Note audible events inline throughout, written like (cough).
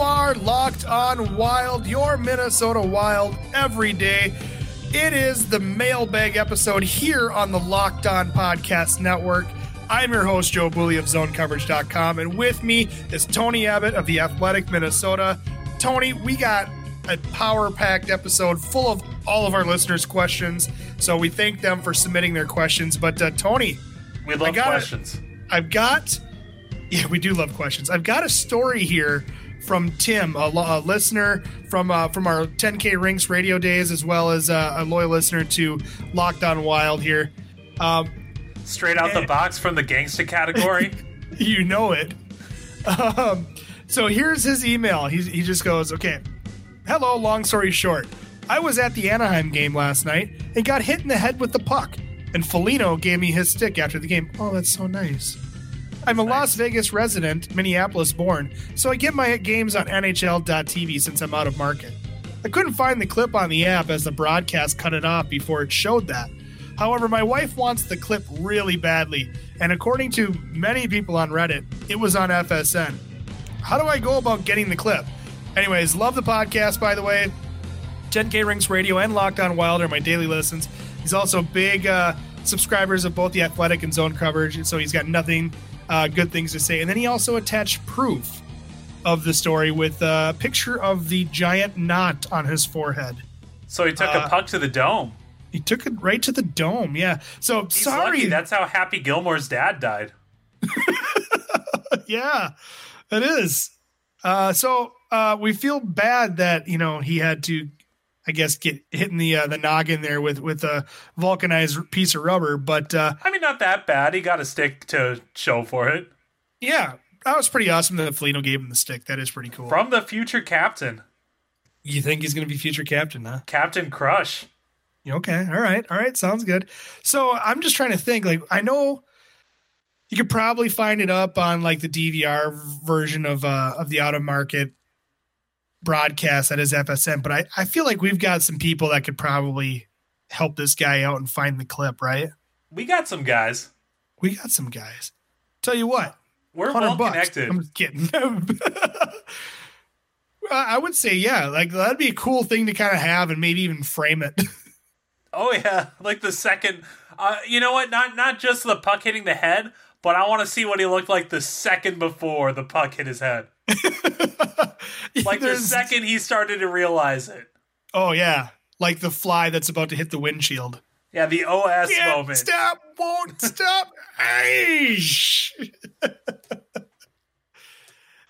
You are locked on Wild, your Minnesota Wild every day. It is the mailbag episode here on the Locked On Podcast Network. I'm your host, Joe Bouley of ZoneCoverage.com, and with me is Tony Abbott of The Athletic Minnesota. Tony, we got a power packed episode full of all of our listeners' questions. So we thank them for submitting their questions. But uh, Tony, we love got questions. I've got, yeah, we do love questions. I've got a story here from Tim, a, a listener from uh, from our 10K Rinks radio days, as well as uh, a loyal listener to Locked On Wild here. Um, Straight out the box from the gangsta category. (laughs) you know it. Um, so here's his email. He, he just goes, okay, hello, long story short. I was at the Anaheim game last night and got hit in the head with the puck. And Foligno gave me his stick after the game. Oh, that's so nice. I'm a Las Vegas resident, Minneapolis born, so I get my games on NHL.tv since I'm out of market. I couldn't find the clip on the app as the broadcast cut it off before it showed that. However, my wife wants the clip really badly, and according to many people on Reddit, it was on FSN. How do I go about getting the clip? Anyways, love the podcast, by the way. 10K Rinks Radio and Locked On Wild are my daily listens. He's also big uh, subscribers of both the Athletic and Zone coverage, so he's got nothing uh, good things to say. And then he also attached proof of the story with a picture of the giant knot on his forehead. So he took uh, a puck to the dome. He took it right to the dome. Yeah. So He's sorry. Lucky. That's how Happy Gilmore's dad died. (laughs) yeah, it is. Uh, so uh, we feel bad that you know he had to I guess get hitting the uh, the noggin there with with a vulcanized piece of rubber. But uh, I mean, not that bad. He got a stick to show for it. Yeah, that was pretty awesome that Foligno gave him the stick. That is pretty cool. From the future captain. You think he's going to be future captain, huh? Captain Crush. Okay, all right, all right, sounds good. So I'm just trying to think. Like, I know you could probably find it up on like the DVR version of uh of the out of market broadcast that is FSN, but I, I feel like we've got some people that could probably help this guy out and find the clip, right? We got some guys. We got some guys. Tell you what, we're well bucks. connected. I'm just kidding. (laughs) I would say, yeah, like that'd be a cool thing to kind of have and maybe even frame it. (laughs) oh yeah, (laughs) like the second. Uh, you know what? Not not just the puck hitting the head, but I want to see what he looked like the second before the puck hit his head. (laughs) like the second he started to realize it. Oh yeah, like the fly that's about to hit the windshield. Yeah, the OS Can't moment. Stop! Won't stop! (laughs)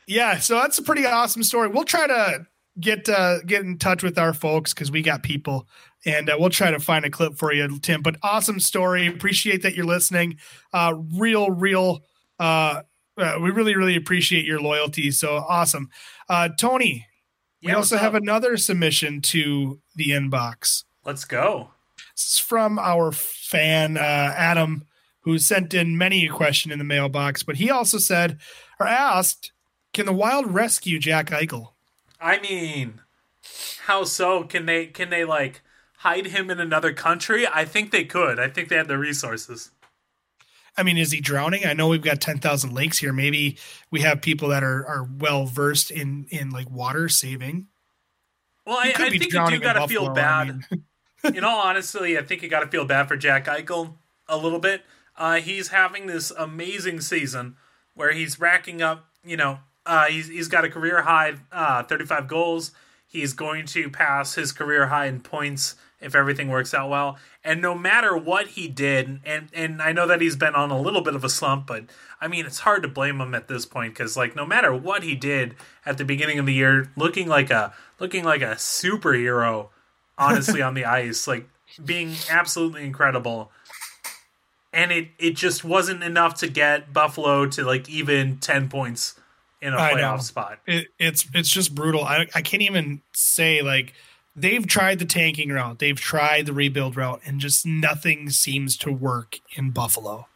yeah, so that's a pretty awesome story. We'll try to get uh, get in touch with our folks because we got people, and uh, we'll try to find a clip for you, Tim. But awesome story. Appreciate that you're listening. Uh, real, real uh, uh, we really, really appreciate your loyalty. So awesome. Uh, Tony, yeah, we also have another submission to the inbox. Let's go. This is from our fan, uh, Adam, who sent in many a question in the mailbox, but he also said or asked, can the Wild rescue Jack Eichel? I mean, how so? Can they, can they like hide him in another country? I think they could. I think they have the resources. I mean, is he drowning? I know we've got ten thousand lakes here. Maybe we have people that are are well versed in in like water saving. Well, I, I think you do got to feel bad. I mean. in all honesty, I think you got to feel bad for Jack Eichel a little bit. Uh, he's having this amazing season where he's racking up. You know, uh, he's he's got a career high uh, thirty five goals. He's going to pass his career high in points if everything works out well. And no matter what he did, and and I know that he's been on a little bit of a slump, but I mean it's hard to blame him at this point because like no matter what he did at the beginning of the year, looking like a looking like a superhero, (laughs) honestly on the ice, like being absolutely incredible. And it it just wasn't enough to get Buffalo to like even ten points in a playoff spot. It, it's it's just brutal. I I can't even say like they've tried the tanking route, they've tried the rebuild route, and just nothing seems to work in Buffalo.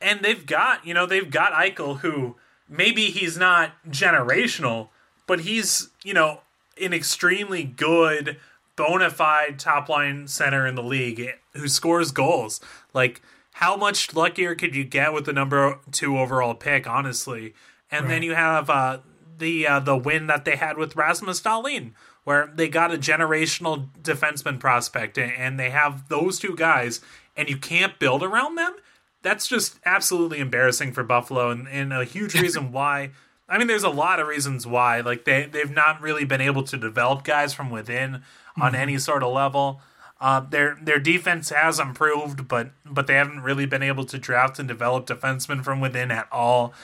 And they've got, you know, they've got Eichel, who maybe he's not generational, but he's, you know, an extremely good, bona fide top line center in the league who scores goals. Like, how much luckier could you get with the number two overall pick, honestly? And right. then you have uh, the uh, the win that they had with Rasmus Dahlin, where they got a generational defenseman prospect, and they have those two guys, and you can't build around them. That's just absolutely embarrassing for Buffalo, and, and a huge (laughs) reason why. I mean, there's a lot of reasons why. Like they they've not really been able to develop guys from within mm-hmm. on any sort of level. Uh, their their defense has improved, but but they haven't really been able to draft and develop defensemen from within at all.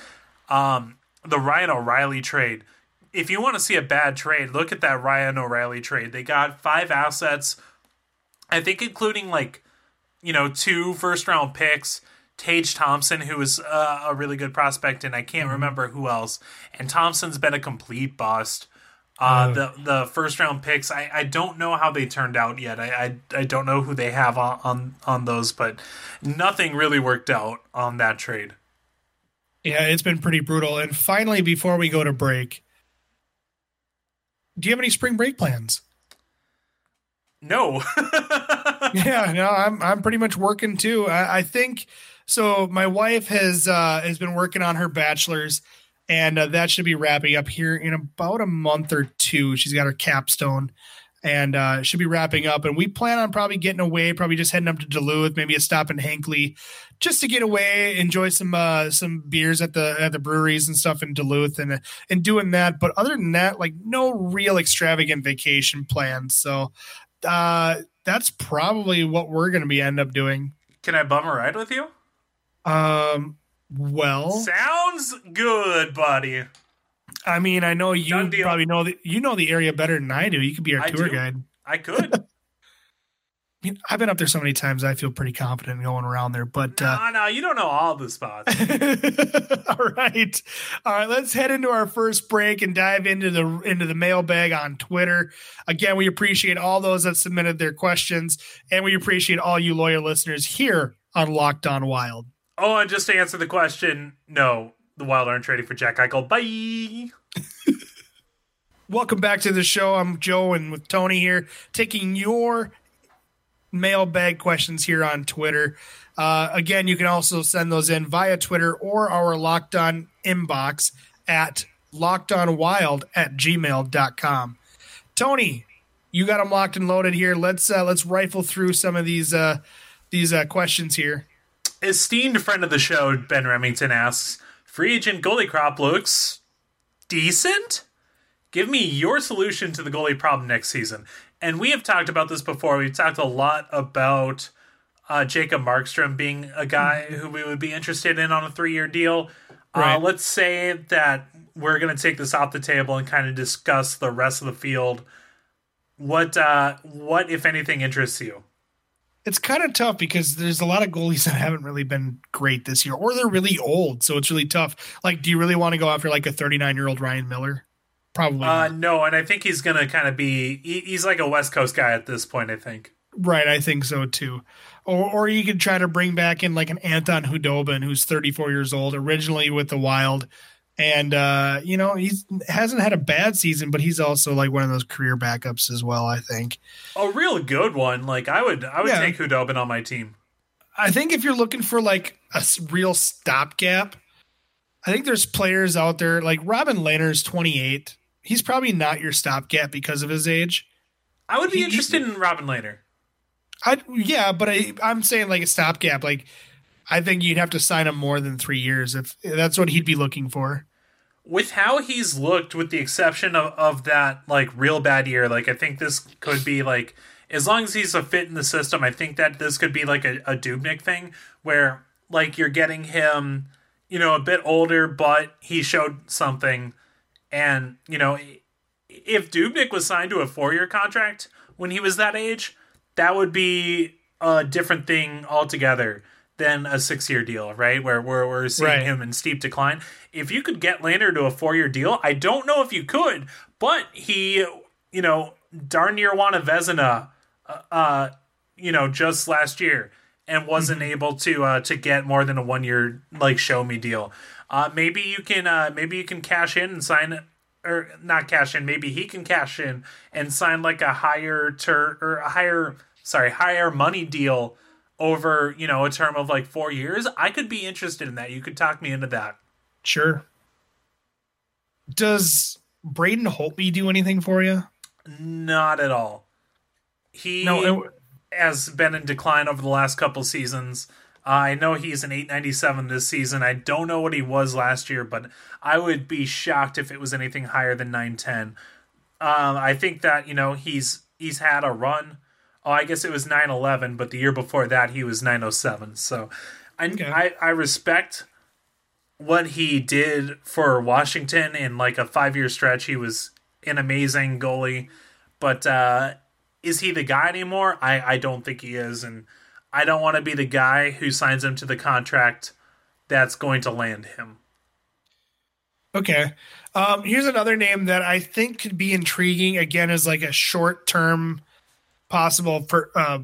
Um, the Ryan O'Reilly trade. If you want to see a bad trade, look at that Ryan O'Reilly trade. They got five assets, I think, including like you know two first round picks. Tage Thompson, who is uh, a really good prospect, and I can't mm-hmm. remember who else. And Thompson's been a complete bust. Uh, the the first round picks, I, I don't know how they turned out yet. I, I, I don't know who they have on, on on those, but nothing really worked out on that trade. Yeah, it's been pretty brutal. And finally, before we go to break, do you have any spring break plans? No. (laughs) yeah, no, I'm I'm pretty much working too. I, I think so. My wife has uh, has been working on her bachelor's and uh, that should be wrapping up here in about a month or two. She's got her capstone, and uh, should be wrapping up. And we plan on probably getting away, probably just heading up to Duluth, maybe a stop in Hinckley, just to get away, enjoy some uh, some beers at the at the breweries and stuff in Duluth, and and doing that. But other than that, like no real extravagant vacation plans. So uh, that's probably what we're going to be end up doing. Can I bum a ride with you? Um, well, sounds good, buddy. I mean, I know you probably know the you know the area better than I do. You could be our I tour do. guide. I could. (laughs) Mean, I've been up there so many times. I feel pretty confident going around there. But no, uh, no, you don't know all the spots. (laughs) all right, all right. Let's head into our first break and dive into the into the mailbag on Twitter. Again, we appreciate all those that submitted their questions, and we appreciate all you loyal listeners here on Locked On Wild. Oh, and just to answer the question, no, the Wild aren't trading for Jack Eichel. Bye. (laughs) Welcome back to the show. I'm Joe and with Tony here, taking your mailbag questions here on Twitter. Uh, again, you can also send those in via Twitter or our locked on inbox at lockedonwild at gmail.com. Tony, you got them locked and loaded here. Let's uh, let's rifle through some of these uh, these uh, questions here esteemed friend of the show, Ben Remington asks, free agent goalie crop looks decent? Give me your solution to the goalie problem next season. And we have talked about this before. We've talked a lot about uh, Jacob Markstrom being a guy mm-hmm. who we would be interested in on a three year deal. Uh, right. Uh, let's say that we're going to take this off the table and kind of discuss the rest of the field. What, uh, what if anything, interests you? it's kind of tough because there's a lot of goalies (laughs) that haven't really been great this year, or they're really old, so it's really tough. Like, do you really want to go after like a 39 year old Ryan Miller? Probably. Uh, no, and I think he's gonna kind of be. He, he's like a West Coast guy at this point. I think. Right, I think so too. Or, or you could try to bring back in like an Anton Khudobin, who's 34 years old, originally with the Wild, and uh, you know he hasn't had a bad season, but he's also like one of those career backups as well. I think a real good one. Like I would, I would yeah. take Khudobin on my team. I think if you're looking for like a real stopgap, I think there's players out there like Robin Lehner's 28. He's probably not your stopgap because of his age. I would be he, interested he, in Robin Lehner. I yeah, but I I'm saying like a stopgap. Like I think you'd have to sign him more than three years if that's what he'd be looking for. With how he's looked, with the exception of, of that like real bad year, like I think this could be like as long as he's a fit in the system, I think that this could be like a, a Dubnyk thing where like you're getting him, you know, a bit older, but he showed something. And, you know, if Dubnyk was signed to a four year contract when he was that age, that would be a different thing altogether than a six year deal, right? Where we're, we're seeing right. him in steep decline. If you could get Lehner to a four year deal, I don't know if you could, but he, you know, darn near won a Vezina, uh, uh, you know, just last year and wasn't mm-hmm. able to uh, to get more than a one year like show me deal. Uh, maybe you can uh, maybe you can cash in and sign or not cash in. Maybe he can cash in and sign like a higher ter or a higher sorry higher money deal over you know a term of like four years i could be interested in that you could talk me into that sure Does Braden Holtby do anything for you? Not at all. He no, it, has been in decline over the last couple seasons. I know he's an 897 this season. I don't know what he was last year, but I would be shocked if it was anything higher than 910. Um, I think that you know he's he's had a run. Oh, I guess it was 911, but the year before that he was 907. So I, okay. I, I respect what he did for Washington in like a five year stretch. He was an amazing goalie, but uh, is he the guy anymore? I, I don't think he is, and I don't want to be the guy who signs him to the contract that's going to land him. Okay. Um, here's another name that I think could be intriguing again as like a short term possible for uh,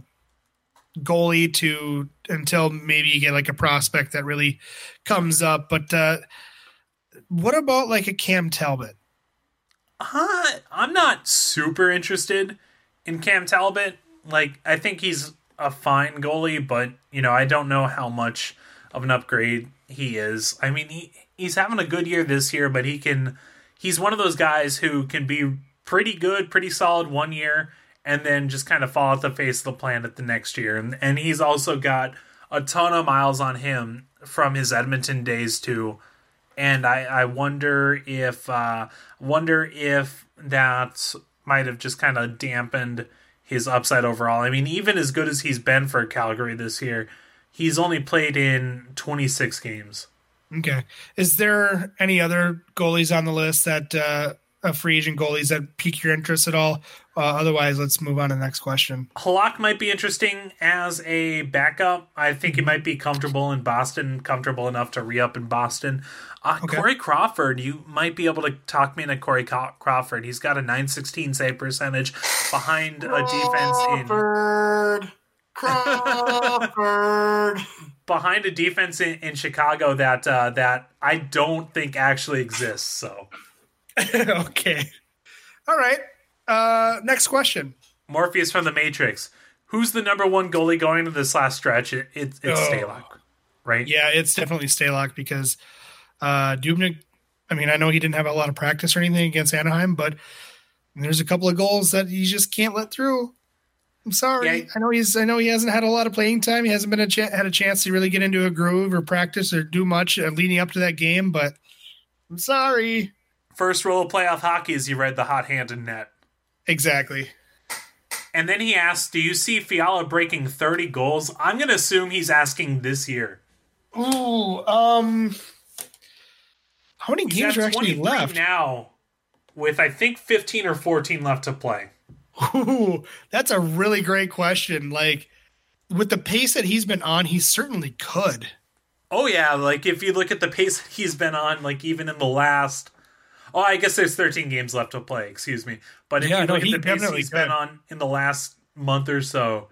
goalie to until maybe you get like a prospect that really comes up. But uh, what about like a Cam Talbot? Uh, I'm not super interested in Cam Talbot. Like, I think he's a fine goalie, but you know, I don't know how much of an upgrade he is. I mean, he he's having a good year this year, but he can. He's one of those guys who can be pretty good, pretty solid one year, and then just kind of fall off the face of the planet the next year. And and he's also got a ton of miles on him from his Edmonton days too. And I, I wonder if uh, wonder if that might have just kind of dampened his upside overall. I mean, even as good as he's been for Calgary this year, he's only played in 26 games. Okay. Is there any other goalies on the list that uh, uh, free agent goalies that pique your interest at all? Uh, otherwise, let's move on to the next question. Halak might be interesting as a backup. I think he might be comfortable in Boston, comfortable enough to re up in Boston. Uh, okay. Corey Crawford, you might be able to talk me into Corey Crawford. He's got a 916 save percentage behind a defense in. Crawford! Crawford! (laughs) behind a defense in, in Chicago that uh, that I don't think actually exists. So (laughs) okay. All right. Uh, next question. Morpheus from the Matrix. Who's the number one goalie going to this last stretch? It, it, it's oh. Stalock, right? Yeah, it's definitely Stalock because uh, Dubnyk. I mean, I know he didn't have a lot of practice or anything against Anaheim, but there's a couple of goals that he just can't let through. I'm sorry. Yeah. I know he's. I know he hasn't had a lot of playing time. He hasn't been a ch- had a chance to really get into a groove or practice or do much uh, leading up to that game. But I'm sorry. First rule of playoff hockey is you read the hot hand in net. Exactly. And then he asks, "Do you see Fiala breaking 30 goals?" I'm going to assume he's asking this year. Ooh, um, how many games are actually left now? With I think 15 or 14 left to play. Ooh, that's a really great question. Like with the pace that he's been on, he certainly could. Oh yeah, like if you look at the pace he's been on, like even in the last Oh, I guess there's 13 games left to play. Excuse me, but if yeah, you look no, at the pace he's could. been on in the last month or so,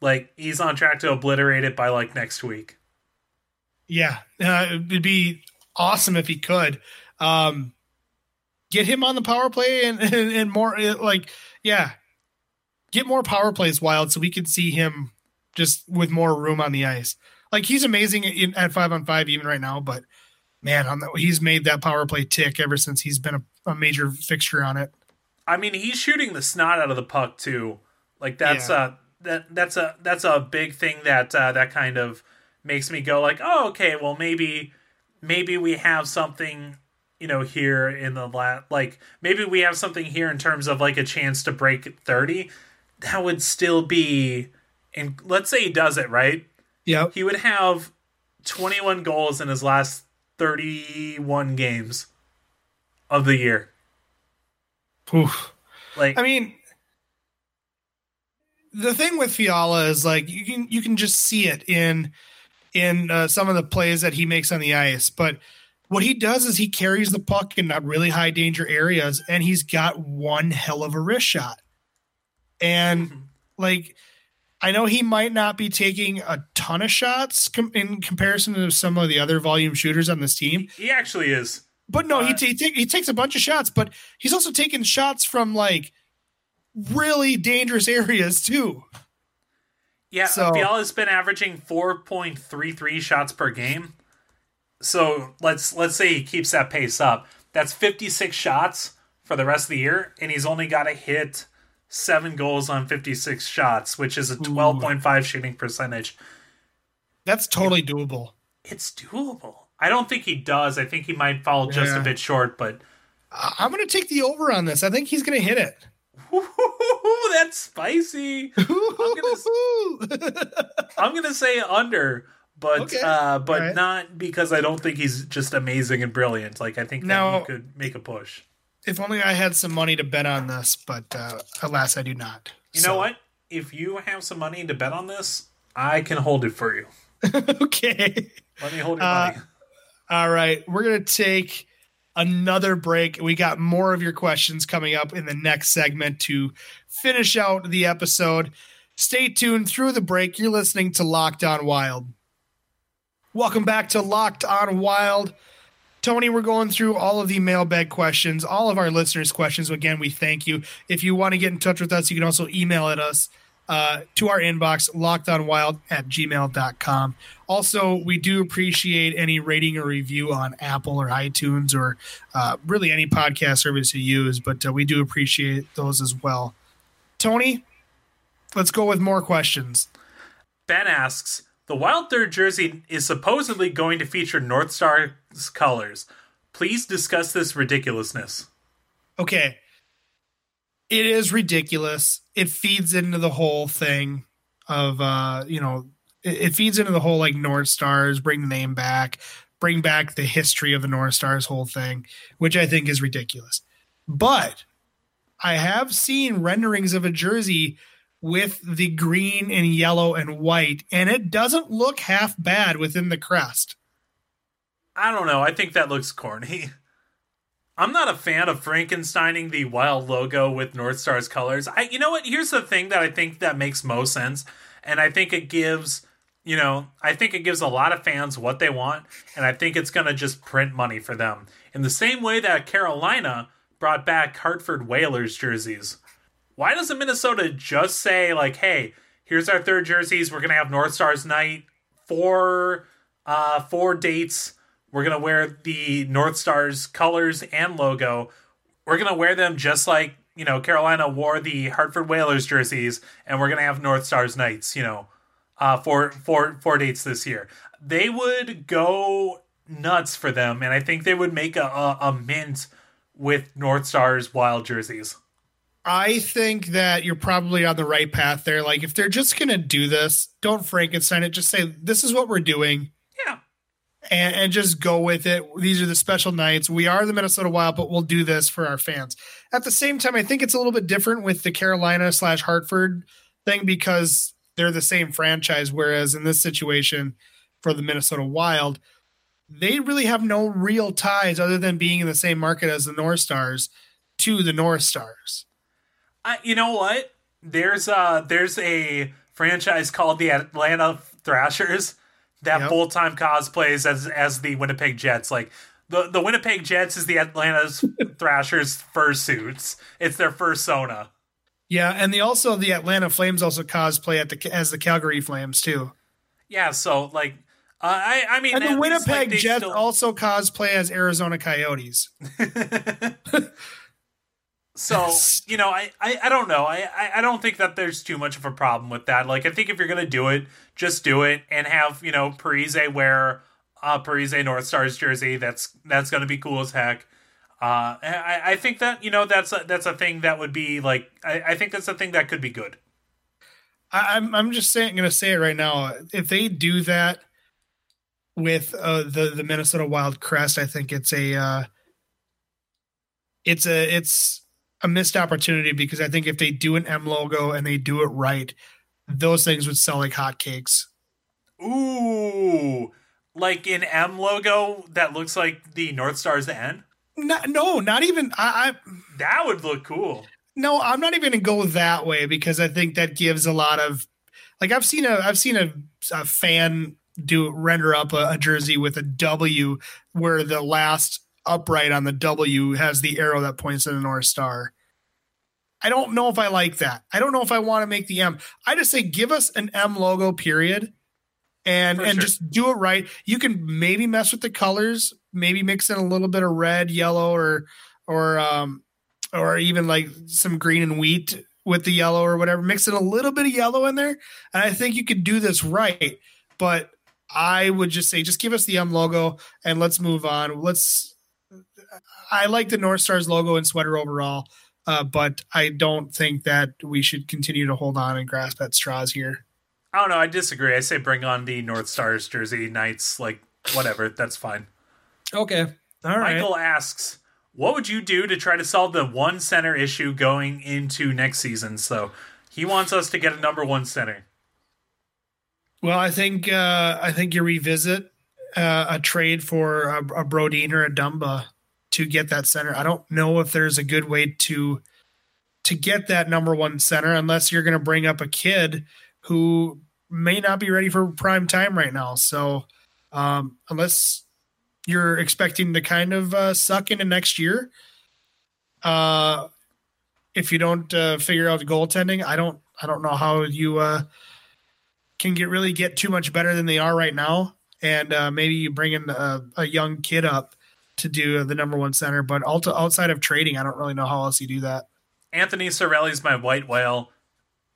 like he's on track to obliterate it by like next week. Yeah, uh, it'd be awesome if he could. Um, get him on the power play and, (laughs) and, and more like yeah, get more power plays wild so we can see him just with more room on the ice. Like he's amazing in, at five on five even right now, but man, on the, he's made that power play tick ever since he's been a, a, major fixture on it. I mean, he's shooting the snot out of the puck too. Like that's yeah. a that that's a that's a big thing that uh, that kind of makes me go like, oh, okay, well maybe maybe we have something you know here in the last like maybe we have something here in terms of like a chance to break 30 that would still be and let's say he does it right yeah he would have 21 goals in his last 31 games of the year Oof. like i mean the thing with fiala is like you can you can just see it in in uh, some of the plays that he makes on the ice but what he does is he carries the puck in really high danger areas and he's got one hell of a wrist shot and mm-hmm. like, I know he might not be taking a ton of shots com- in comparison to some of the other volume shooters on this team. He actually is. But no, uh, he, t- he, t- he takes a bunch of shots, but he's also taking shots from like really dangerous (laughs) areas too. Yeah, so, Fiala's been averaging 4.33 shots per game. So let's let's say he keeps that pace up. That's 56 shots for the rest of the year, and he's only got to hit seven goals on 56 shots, which is a 12.5 shooting percentage. That's totally doable. It's doable. I don't think he does. I think he might fall just yeah. a bit short, but I'm going to take the over on this. I think he's going to hit it. Ooh, (laughs) that's spicy. I'm going (laughs) to say under, but okay. uh, but right. not because I don't think he's just amazing and brilliant. Like I think now, he could make a push. If only I had some money to bet on this, but uh, alas, I do not. You so. know what? If you have some money to bet on this, I can hold it for you. (laughs) okay. Let me hold your uh, money. All right, we're gonna take another break. We got more of your questions coming up in the next segment to finish out the episode. Stay tuned through the break. You're listening to Locked On Wild. Welcome back to Locked On Wild. Tony, we're going through all of the mailbag questions, all of our listeners' questions. Again, we thank you. If you want to get in touch with us, you can also email at us uh, to our inbox, lockedonwild at gmail.com. Also, we do appreciate any rating or review on Apple or iTunes or uh, really any podcast service you use, but uh, we do appreciate those as well. Tony, let's go with more questions. Ben asks The Wild Third jersey is supposedly going to feature North Star's colors. Please discuss this ridiculousness. Okay. It is ridiculous. It feeds into the whole thing of, uh, you know, it, it feeds into the whole like North Stars, bring the name back, bring back the history of the North Stars whole thing, which I think is ridiculous. But I have seen renderings of a jersey with the green and yellow and white, and it doesn't look half bad within the crest. I don't know. I think that looks corny. (laughs) I'm not a fan of Frankensteining the wild logo with North Star's colors. I you know what? Here's the thing that I think that makes most sense, and I think it gives you know, I think it gives a lot of fans what they want, and I think it's to just print money for them. In the same way that Carolina brought back Hartford Whalers jerseys. Why doesn't Minnesota just say, like, hey, here's our third jerseys, we're to have North Stars night, four, uh, four dates, we're to wear the North Stars colors and logo. We're to wear them just like, you know, Carolina wore the Hartford Whalers jerseys, and we're to have North Stars nights, you know uh, for for four dates this year. They would go nuts for them, and I think they would make a, a, a mint with North Stars wild jerseys. I think that you're probably on the right path there. Like, if they're just going to do this, don't Frankenstein it. Just say, this is what we're doing. Yeah. And, and, just go with it. These are the special nights. We are the Minnesota Wild, but we'll do this for our fans. At the same time, I think it's a little bit different with the Carolina slash Hartford thing because they're the same franchise. Whereas in this situation for the Minnesota Wild, they really have no real ties other than being in the same market as the North Stars to the North Stars. Uh, you know what? There's uh there's a franchise called the Atlanta Thrashers that yep. full time cosplays as as the Winnipeg Jets. Like the the Winnipeg Jets is the Atlanta (laughs) Thrashers fursuits. It's their fursona. Yeah, and the also the Atlanta Flames also cosplay at the as the Calgary Flames too. Yeah, so like uh, I I mean, and the Winnipeg like Jets still... also cosplay as Arizona Coyotes. (laughs) (laughs) so you know, I, I I don't know. I I don't think that there's too much of a problem with that. Like I think if you're gonna do it, just do it and have you know Parise wear a Parise North Stars jersey. That's that's gonna be cool as heck. Uh, I, I think that you know that's a, that's a thing that would be like I, I think that's a thing that could be good. I, am I'm just saying going to say it right now. If they do that with uh, the the Minnesota Wild crest, I think it's a uh, it's a it's a missed opportunity because I think if they do an M logo and they do it right, those things would sell like hotcakes. Ooh, like an M logo that looks like the North Star's N. Not, no, not even. I, I that would look cool. No, I'm not even gonna go that way because I think that gives a lot of like I've seen a I've seen a, a fan do render up a, a, jersey with a W where the last upright on the W has the arrow that points to the North Star. I don't know if I like that. I don't know if I want to make the M. I just say give us an M logo period and For and sure. just do it right. You can maybe mess with the colors, maybe mix in a little bit of red, yellow, or or um or even like some green and wheat with the yellow or whatever. Mix in a little bit of yellow in there, and I think you could do this right. But I would just say, just give us the M logo and let's move on. Let's. I like the North Stars logo and sweater overall, uh, but I don't think that we should continue to hold on and grasp at straws here. I don't know. I disagree. I say bring on the North Stars jersey, Knights, like whatever. that's fine. Okay. All right. Michael asks, what would you do to try to solve the one center issue going into next season? So he wants us to get a number one center. Well, I think uh, I think you revisit uh, a trade for a, a Brodin or a Dumba to get that center. I don't know if there's a good way to to get that number one center unless you're going to bring up a kid who may not be ready for prime time right now. So um, unless you're expecting to kind of uh, suck into next year. Uh, if you don't uh, figure out goaltending, I don't I don't know how you uh, can get really get too much better than they are right now. And uh, maybe you bring in a, a, young kid up to do the number one center. But also outside of trading, I don't really know how else you do that. Anthony Cirelli's my white whale.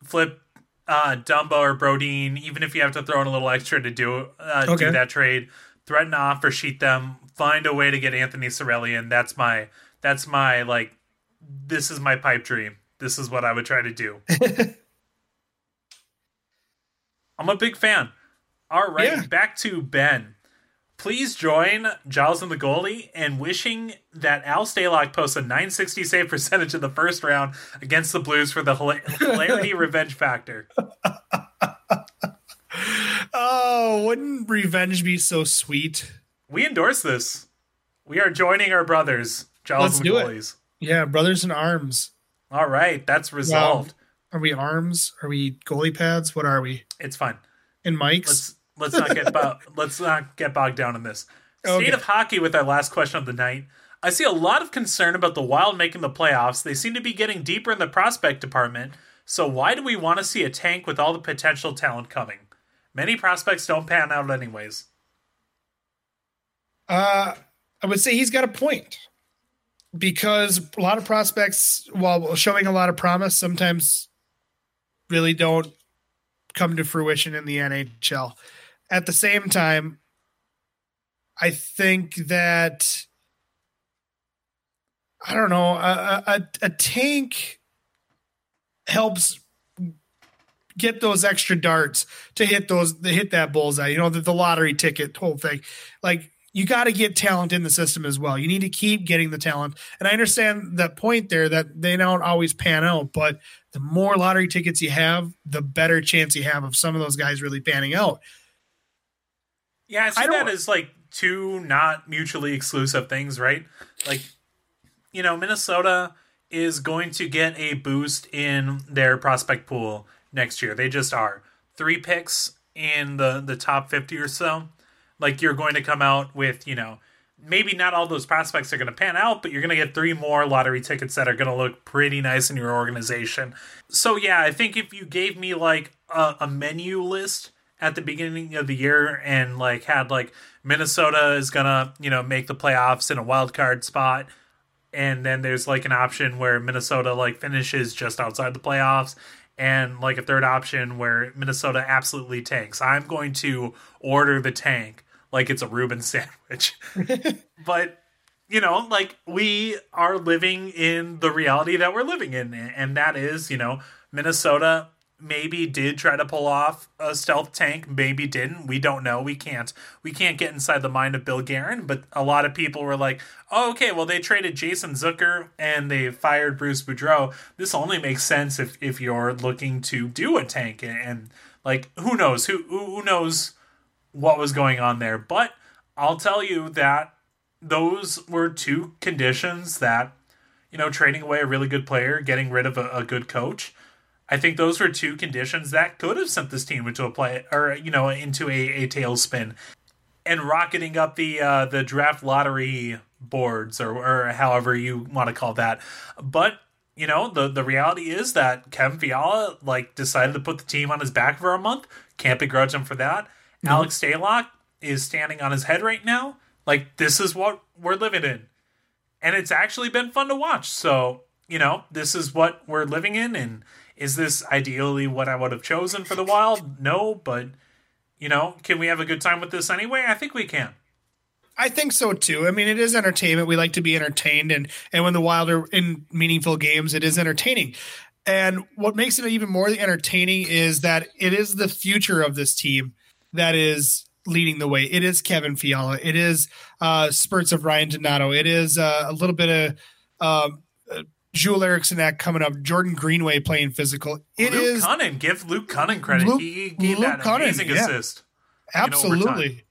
Flip uh, Dumba or Brodin, even if you have to throw in a little extra to do uh, okay. do that trade threaten to offer sheet them, find a way to get Anthony Cirelli in. That's my that's my like this is my pipe dream. This is what I would try to do. (laughs) I'm a big fan. All right, yeah. back to Ben. Please join Giles and the goalie in wishing that Al Stalock posts a 960 save percentage in the first round against the Blues for the hilarity (laughs) revenge factor. Oh, wouldn't revenge be so sweet? We endorse this. We are joining our brothers, Giles Let's and do Goalies. It. Yeah, brothers in arms. All right, that's resolved. Well, are we arms? Are we goalie pads? What are we? It's fine. And mics. Let's let's not get bo- (laughs) let's not get bogged down in this. Okay. State of hockey with our last question of the night. I see a lot of concern about the Wild making the playoffs. They seem to be getting deeper in the prospect department. So why do we want to see a tank with all the potential talent coming? Many prospects don't pan out anyways. Uh, I would say he's got a point because a lot of prospects, while showing a lot of promise, sometimes really don't come to fruition in the NHL. At the same time, I think that I don't know a, a, a tank helps get those extra darts to hit those to hit that bullseye. You know, the, the lottery ticket whole thing. Like you got to get talent in the system as well. You need to keep getting the talent. And I understand that point there that they don't always pan out, but the more lottery tickets you have, the better chance you have of some of those guys really panning out. Yeah, I see I that as like two not mutually exclusive things, right? Like, you know, Minnesota is going to get a boost in their prospect pool next year. They just are. Three picks in the the top 50 or so. Like you're going to come out with, you know, maybe not all those prospects are going to pan out, but you're going to get three more lottery tickets that are going to look pretty nice in your organization. So yeah, I think if you gave me like a, a menu list at the beginning of the year and like had like Minnesota is to, you know, make the playoffs in a wild card spot and then there's like an option where Minnesota like finishes just outside the playoffs and like a third option where Minnesota absolutely tanks. I'm going to order the tank like it's a Reuben (laughs) sandwich. (laughs) but you know, like we are living in the reality that we're living in, and that is, you know, Minnesota maybe did try to pull off a stealth tank, maybe didn't. We don't know. We can't. We can't get inside the mind of Bill Guerin. But a lot of people were like, "Oh, okay. Well, they traded Jason Zucker and they fired Bruce Boudreau. This only makes sense if if you're looking to do a tank and, and like who knows who who knows what was going on there. But I'll tell you that those were two conditions that you know trading away a really good player, getting rid of a, a good coach I think those were two conditions that could have sent this team into a play or you know into a, a tailspin and rocketing up the uh, the draft lottery boards or, or however you want to call that. But you know the the reality is that Kevin Fiala like decided to put the team on his back for a month. Can't begrudge him for that. No. Alex Stalock is standing on his head right now. Like this is what we're living in. And it's actually been fun to watch. So, you know, this is what we're living in and is this ideally what I would have chosen for the wild? No, but you know, can we have a good time with this anyway? I think we can. I think so too. I mean, it is entertainment. We like to be entertained, and and when the Wild are in meaningful games, it is entertaining. And what makes it even more entertaining is that it is the future of this team that is leading the way. It is Kevin Fiala. It is uh, spurts of Ryan Donato. It is uh, a little bit of uh, Joel Eriksson Ek coming up. Jordan Greenway playing physical. It Luke is Kunin. Give Luke Kunin credit. Luke, he gave Luke that Kunin, amazing yeah. assist. Absolutely.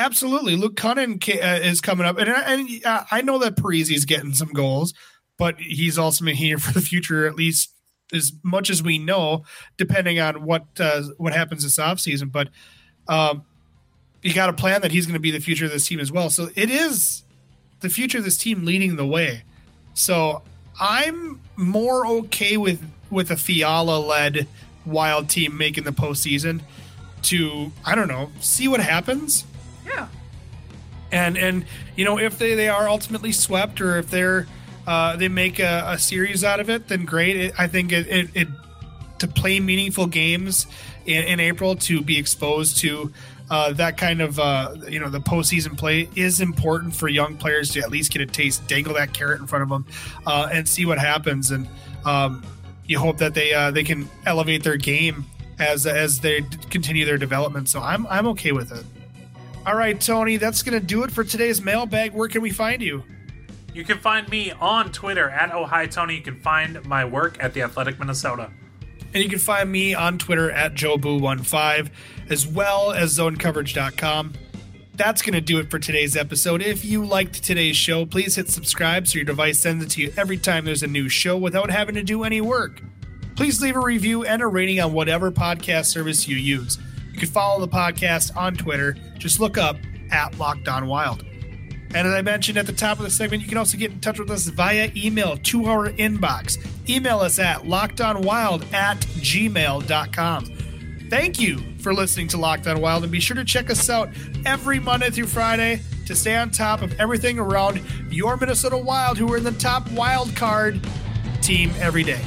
Absolutely, Luke Kunin uh, is coming up, and and uh, I know that Parise's getting some goals, but he's also been here (laughs) for the future, at least as much as we know, depending on what uh, what happens this offseason. But um, you got a plan that he's going to be the future of this team as well. So it is the future of this team leading the way. So I'm more okay with with a Fiala led Wild team making the postseason to I don't know see what happens. Yeah. And and you know if they, they are ultimately swept or if they're uh, they make a, a, series out of it, then great. It, I think it, it, it, to play meaningful games in, in April to be exposed to uh, that kind of uh, you know the postseason play is important for young players to at least get a taste, dangle that carrot in front of them, uh, and see what happens. And um, you hope that they uh, they can elevate their game as as they continue their development. So I'm I'm okay with it. All right, Tony, that's to do it for today's mailbag. Where can we find you? You can find me on Twitter at Oh Hi Tony. You can find my work at The Athletic Minnesota. And you can find me on Twitter at JoeBoo15 as well as zonecoverage.com. That's going to do it for today's episode. If you liked today's show, please hit subscribe so your device sends it to you every time there's a new show without having to do any work. Please leave a review and a rating on whatever podcast service you use. You can follow the podcast on Twitter. Just look up at Locked On Wild. And as I mentioned at the top of the segment, you can also get in touch with us via email to our inbox. Email us at lockedonwild at gmail.com. Thank you for listening to Locked On Wild, and be sure to check us out every Monday through Friday to stay on top of everything around your Minnesota Wild, who are in the top wild card team every day.